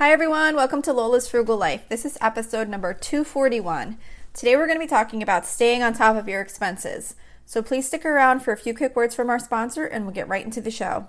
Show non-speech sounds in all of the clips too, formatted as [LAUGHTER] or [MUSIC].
Hi, everyone. Welcome to Lola's Frugal Life. This is episode number 241. Today, we're going to be talking about staying on top of your expenses. So, please stick around for a few quick words from our sponsor, and we'll get right into the show.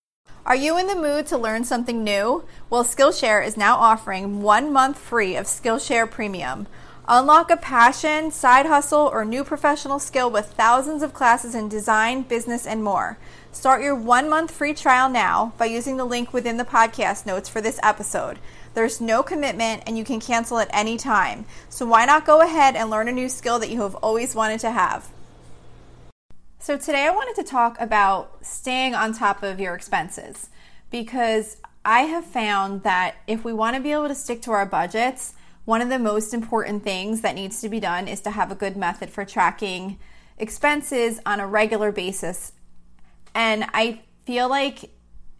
Are you in the mood to learn something new? Well, Skillshare is now offering one month free of Skillshare Premium. Unlock a passion, side hustle, or new professional skill with thousands of classes in design, business, and more. Start your one month free trial now by using the link within the podcast notes for this episode. There's no commitment and you can cancel at any time. So why not go ahead and learn a new skill that you have always wanted to have? So, today I wanted to talk about staying on top of your expenses because I have found that if we want to be able to stick to our budgets, one of the most important things that needs to be done is to have a good method for tracking expenses on a regular basis. And I feel like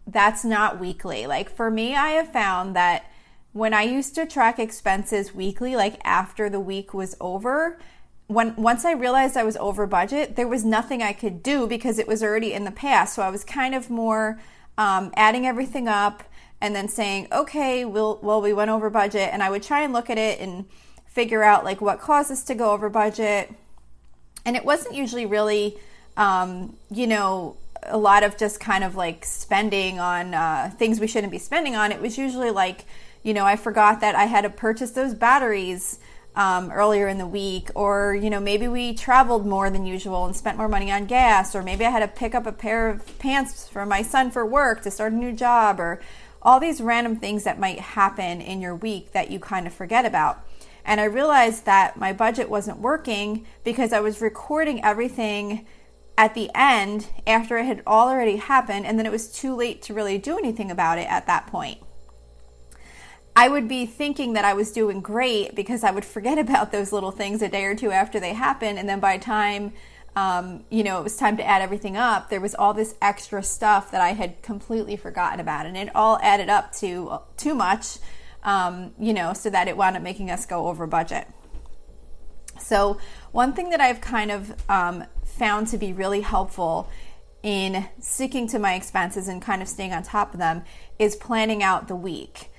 that's not weekly. Like for me, I have found that when I used to track expenses weekly, like after the week was over, when once I realized I was over budget, there was nothing I could do because it was already in the past. So I was kind of more um, adding everything up and then saying, okay, we'll, we went over budget, and I would try and look at it and figure out like what caused us to go over budget. And it wasn't usually really, um, you know, a lot of just kind of like spending on uh, things we shouldn't be spending on. It was usually like, you know, I forgot that I had to purchase those batteries um, earlier in the week, or you know maybe we traveled more than usual and spent more money on gas, or maybe I had to pick up a pair of pants for my son for work to start a new job, or all these random things that might happen in your week that you kind of forget about. And I realized that my budget wasn't working because I was recording everything at the end after it had already happened, and then it was too late to really do anything about it at that point. I would be thinking that I was doing great because I would forget [LAUGHS] about those little things a day or two after they happen. And then by the time, um, you know, it was time to add everything up, there was all this extra stuff that I had completely forgotten about. And it all added up to too much, um, you know, so that it wound up making us go over budget. So, one thing that I've kind of um, found to be really helpful in sticking to my expenses and kind of staying on top of them is planning out the week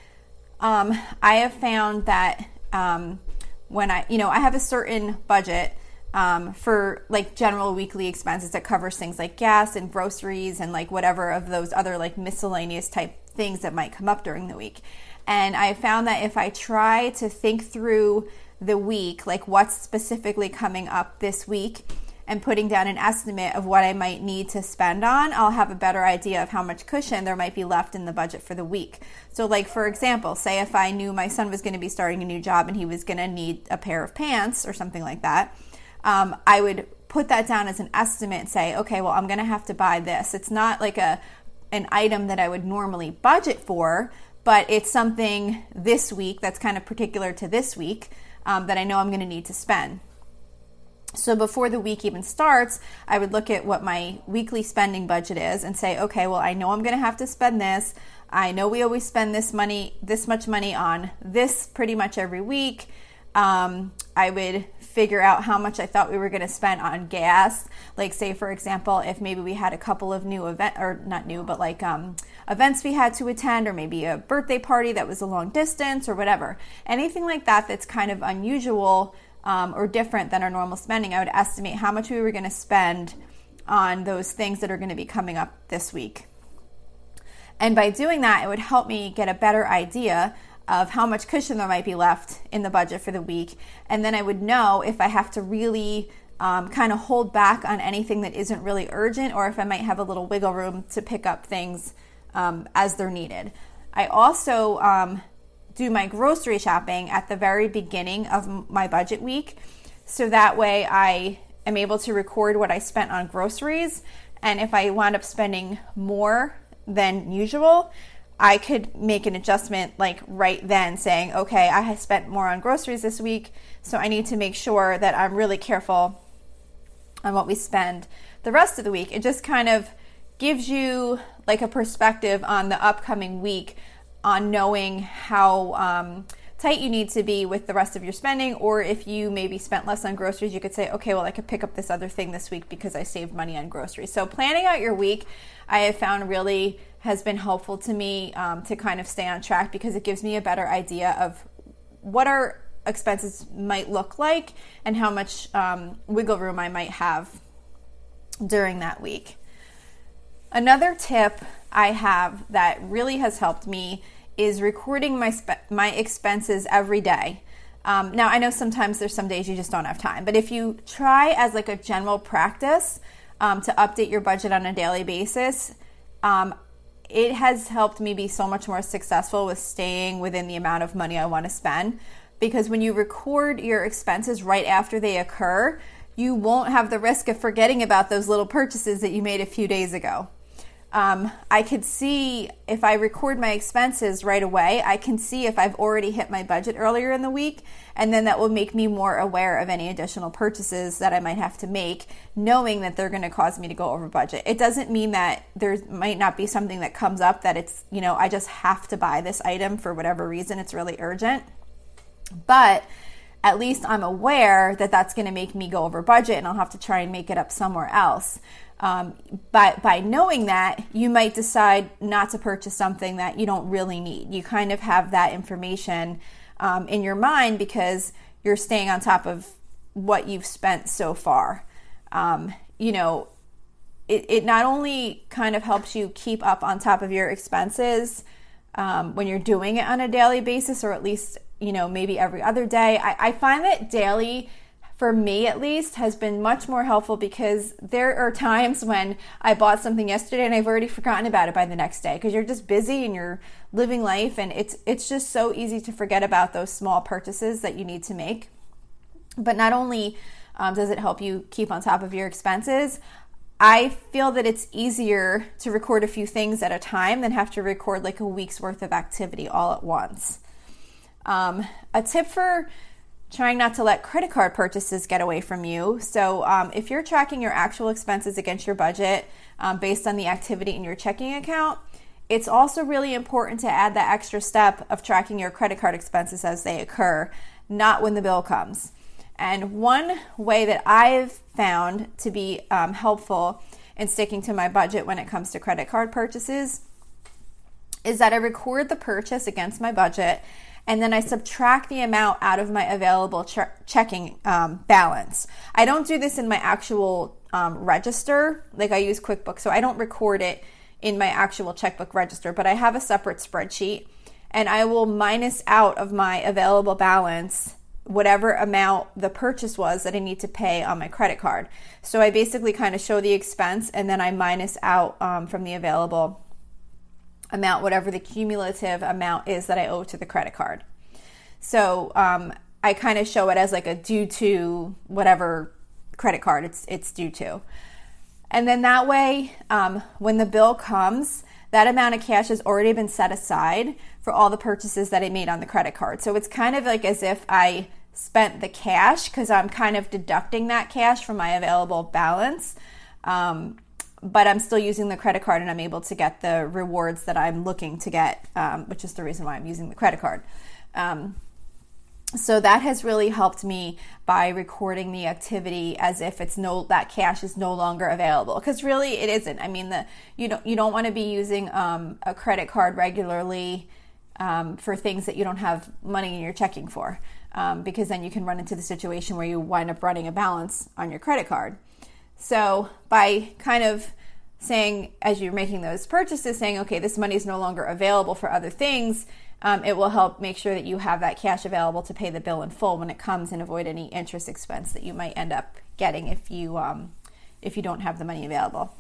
um, I have found that um, when I, you know, I have a certain budget um, for like general weekly expenses that covers things like gas and groceries and like whatever of those other like miscellaneous type things that might come up during the week. And I found that if I try to think through the week, like what's specifically coming up this week, and putting down an estimate of what I might need to spend on, I'll have a better idea of how much cushion there might be left in the budget for the week. So, like for example, say if I knew my son was going to be starting a new job and he was going to need a pair of pants or something like that, um, I would put that down as an estimate say, okay, well, I'm going to have to buy this. It's not like a an item that I would normally budget for, but it's something this week that's kind of particular to this week um, that I know I'm going to need to spend. So before the week even starts, I would look at what my weekly spending budget is and say, okay, well, I know I'm going to have to spend this. I know we always spend this money, this much money on this pretty much every week. Um, I would figure out how much I thought we were going to spend on gas. Like, say, for example, if maybe we had a couple of new event or not new, but like um, events we had to attend, or maybe a birthday party that was a long distance, or whatever. Anything like that that's kind of unusual um, or different than our normal spending, I would estimate how much we were going to spend on those things that are going to be coming up this week. And by doing that, it would help me get a better idea of how much cushion there might be left in the budget for the week. And then I would know if I have to really um, kind of hold back on anything that isn't really urgent or if I might have a little wiggle room to pick up things um, as they're needed. I also um, do my grocery shopping at the very beginning of my budget week. So that way I am able to record what I spent on groceries. And if I wind up spending more than usual, I could make an adjustment like right then saying, okay, I have spent more on groceries this week, so I need to make sure that I'm really careful on what we spend the rest of the week. It just kind of gives you like a perspective on the upcoming week on knowing how um, tight you need to be with the rest of your spending, or if you maybe spent less on groceries, you could say, okay, well, I could pick up this other thing this week because I saved money on groceries. So, planning out your week, I have found really has been helpful to me um, to kind of stay on track because it gives me a better idea of what our expenses might look like and how much um, wiggle room I might have during that week. Another tip I have that really has helped me is recording my my expenses every day. Um, now I know sometimes there's some days you just don't have time, but if you try as like a general practice um, to update your budget on a daily basis, um, it has helped me be so much more successful with staying within the amount of money I want to spend. Because when you record your expenses right after they occur, you won't have the risk of forgetting about those little purchases that you made a few days ago um, I could see if I record my expenses right away, I can see if I've already hit my budget earlier in the week, and then that will make me more aware of any additional purchases that I might have to make, knowing that they're going to cause me to go over budget. It doesn't mean that there might not be something that comes up that it's, you know, I just have to buy this item for whatever reason, it's really urgent. But at least I'm aware that that's going to make me go over budget and I'll have to try and make it up somewhere else. Um, by, by knowing that, you might decide not to purchase something that you don't really need. You kind of have that information um, in your mind because you're staying on top of what you've spent so far. Um, you know, it, it not only kind of helps you keep up on top of your expenses um, when you're doing it on a daily basis, or at least, you know, maybe every other day. I, I find that daily for me at least, has been much more helpful because there are times when I bought something yesterday and I've already forgotten about it by the next day because you're just busy and you're living life and it's it's just so easy to forget about those small purchases that you need to make. But not only um, does it help you keep on top of your expenses, I feel that it's easier to record a few things at a time than have to record like a week's worth of activity all at once. Um, a tip for trying not to let credit card purchases get away from you. So, um, if you're tracking your actual expenses against your budget um, based on the activity in your checking account, it's also really important to add that extra step of tracking your credit card expenses as they occur, not when the bill comes. And one way that I've found to be um, helpful in sticking to my budget when it comes to credit card purchases is that I record the purchase against my budget and then I subtract the amount out of my available ch- checking um, balance. I don't do this in my actual um, register, like I use QuickBooks, so I don't record it in my actual checkbook register, but I have a separate spreadsheet and I will minus out of my available balance whatever amount the purchase was that I need to pay on my credit card. So I basically kind of show the expense and then I minus out um, from the available amount, whatever the cumulative amount is that I owe to the credit card. So um, I kind of show it as like a due to whatever credit card it's it's due to, and then that way, um, when the bill comes, that amount of cash has already been set aside for all the purchases that I made on the credit card. So it's kind of like as if I spent the cash because I'm kind of deducting that cash from my available balance. Um, but I'm still using the credit card and I'm able to get the rewards that I'm looking to get, um, which is the reason why I'm using the credit card. Um, so that has really helped me by recording the activity as if it's no that cash is no longer available because really it isn't. I mean the you don't you don't want to be using um, a credit card regularly um, for things that you don't have money in your checking for um, because then you can run into the situation where you wind up running a balance on your credit card. So by kind of saying, as you're making those purchases, saying, okay, this money is no longer available for other things, um, it will help make sure that you have that cash available to pay the bill in full when it comes and avoid any interest expense that you might end up getting if you um, if you don't have the money available.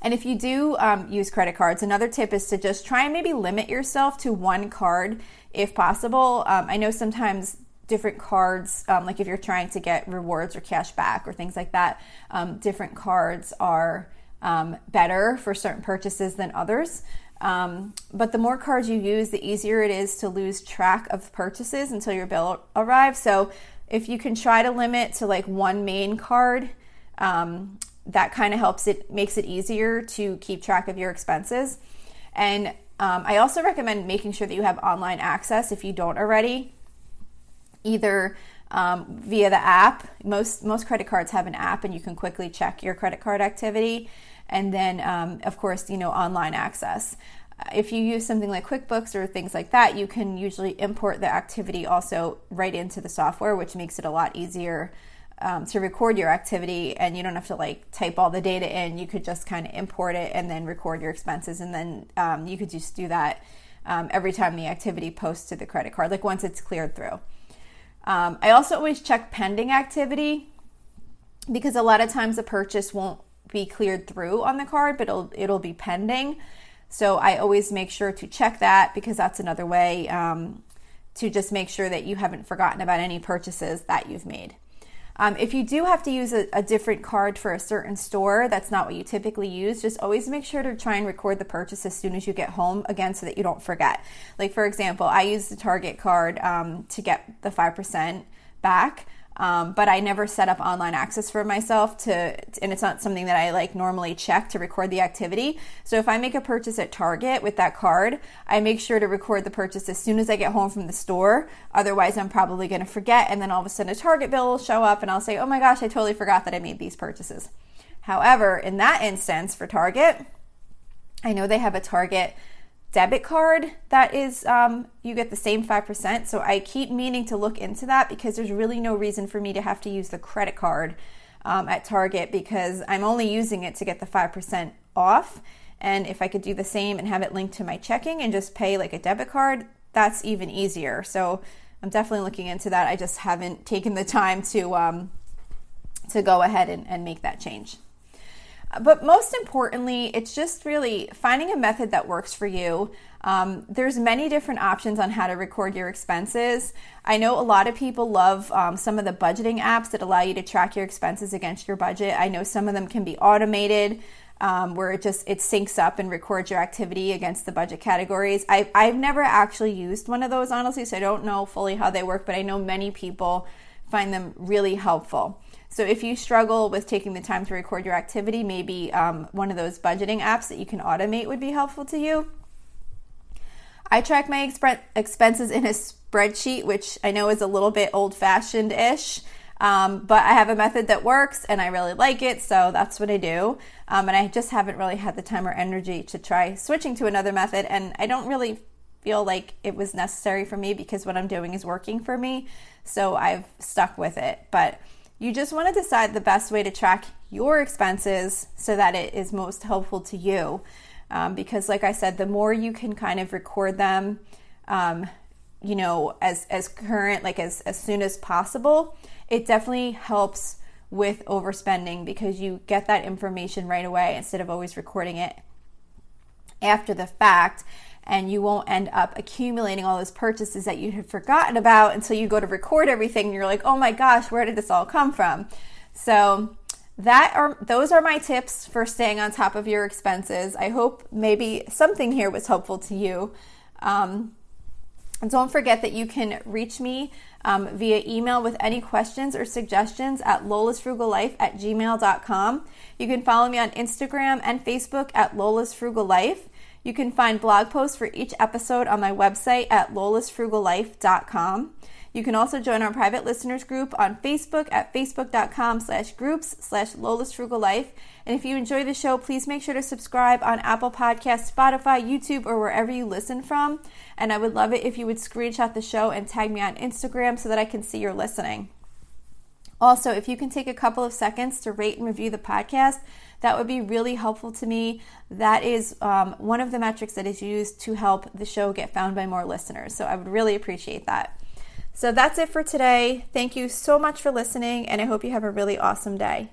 And if you do um, use credit cards, another tip is to just try and maybe limit yourself to one card if possible. Um, I know sometimes different cards, um, like if you're trying to get rewards or cash back or things like that, um, different cards are um, better for certain purchases than others. Um, but the more cards you use, the easier it is to lose track of purchases until your bill arrives. So if you can try to limit to like one main card, um, that kind of helps it, makes it easier to keep track of your expenses. And um, I also recommend making sure that you have online access if you don't already, either um, via the app. Most most credit cards have an app, and you can quickly check your credit card activity. And then, um, of course, you know, online access. If you use something like QuickBooks or things like that, you can usually import the activity also right into the software, which makes it a lot easier um, to record your activity and you don't have to like type all the data in. You could just kind of import it and then record your expenses, and then um, you could just do that um, every time the activity posts to the credit card, like once it's cleared through. Um, I also always check pending activity because a lot of times a purchase won't be cleared through on the card, but it'll it'll be pending. So I always make sure to check that because that's another way um, to just make sure that you haven't forgotten about any purchases that you've made. Um, if you do have to use a, a, different card for a certain store, that's not what you typically use. Just always make sure to try and record the purchase as soon as you get home, again, so that you don't forget. Like, for example, I use the Target card um, to get the 5% back. Um, but I never set up online access for myself to, and it's not something that I like normally check to record the activity. So if I make a purchase at Target with that card, I make sure to record the purchase as soon as I get home from the store. Otherwise, I'm probably going to forget, and then all of a sudden a Target bill will show up, and I'll say, "Oh my gosh, I totally forgot that I made these purchases." However, in that instance for Target, I know they have a Target debit card that is um, you get the same 5% so i keep meaning to look into that because there's really no reason for me to have to use the credit card um, at target because i'm only using it to get the 5% off. And if i could do the same and have it linked to my checking and just pay like a debit card that's even easier. So i'm definitely looking into that. I just haven't taken the time to um, to go ahead and, and make that change but most importantly, it's just really finding a method that works for you. Um, there's many different options on how to record your expenses. I know a lot of people love um, some of the budgeting apps that allow you to track your expenses against your budget. I know some of them can be automated. Um, where it just it syncs up and records your activity against the budget categories. I, I've never actually used one of those honestly, so I don't know fully how they work, but I know many people find them really helpful. So if you struggle with taking the time to record your activity, maybe um, one of those budgeting apps that you can automate would be helpful to you. I track my exp- expenses in a spreadsheet, which I know is a little bit old fashioned ish. Um, but I have a method that works and I really like it, so that's what I do. Um, and I just haven't really had the time or energy to try switching to another method, and I don't really feel like it was necessary for me because what I'm doing is working for me, so I've stuck with it. But you just want to decide the best way to track your expenses so that it is most helpful to you. Um, because, like I said, the more you can kind of record them, um, you know, as as current, like as as soon as possible, it definitely helps with overspending because you get that information right away instead of always recording it after the fact and you won't end up accumulating all those purchases that you had forgotten about until you go to record everything and you're like, "Oh my gosh, where did this all come from?" So, that are those are my tips for staying on top of your expenses. I hope maybe something here was helpful to you. Um, and don't forget that you can reach me um, via email with any questions or suggestions at lolasfrugallife at gmail.com. You can follow me on Instagram and Facebook at Lola's Frugal Life. You can find blog posts for each episode on my website at lolasfrugallife.com. You can also join our private listeners group on Facebook at facebook.com slash groups slash lolasfrugallife. And if you enjoy the show, please make sure to subscribe on Apple Podcasts, Spotify, YouTube, or wherever you listen from. And I would love it if you would screenshot the show and tag me on Instagram so that I can see you're listening. Also, if you can take a couple of seconds to rate and review the podcast, that would be really helpful to me. That is um, one of the metrics that is used to help the show get found by more listeners. So I would really appreciate that. So that's it for today. Thank you so much for listening, and I hope you have a really awesome day.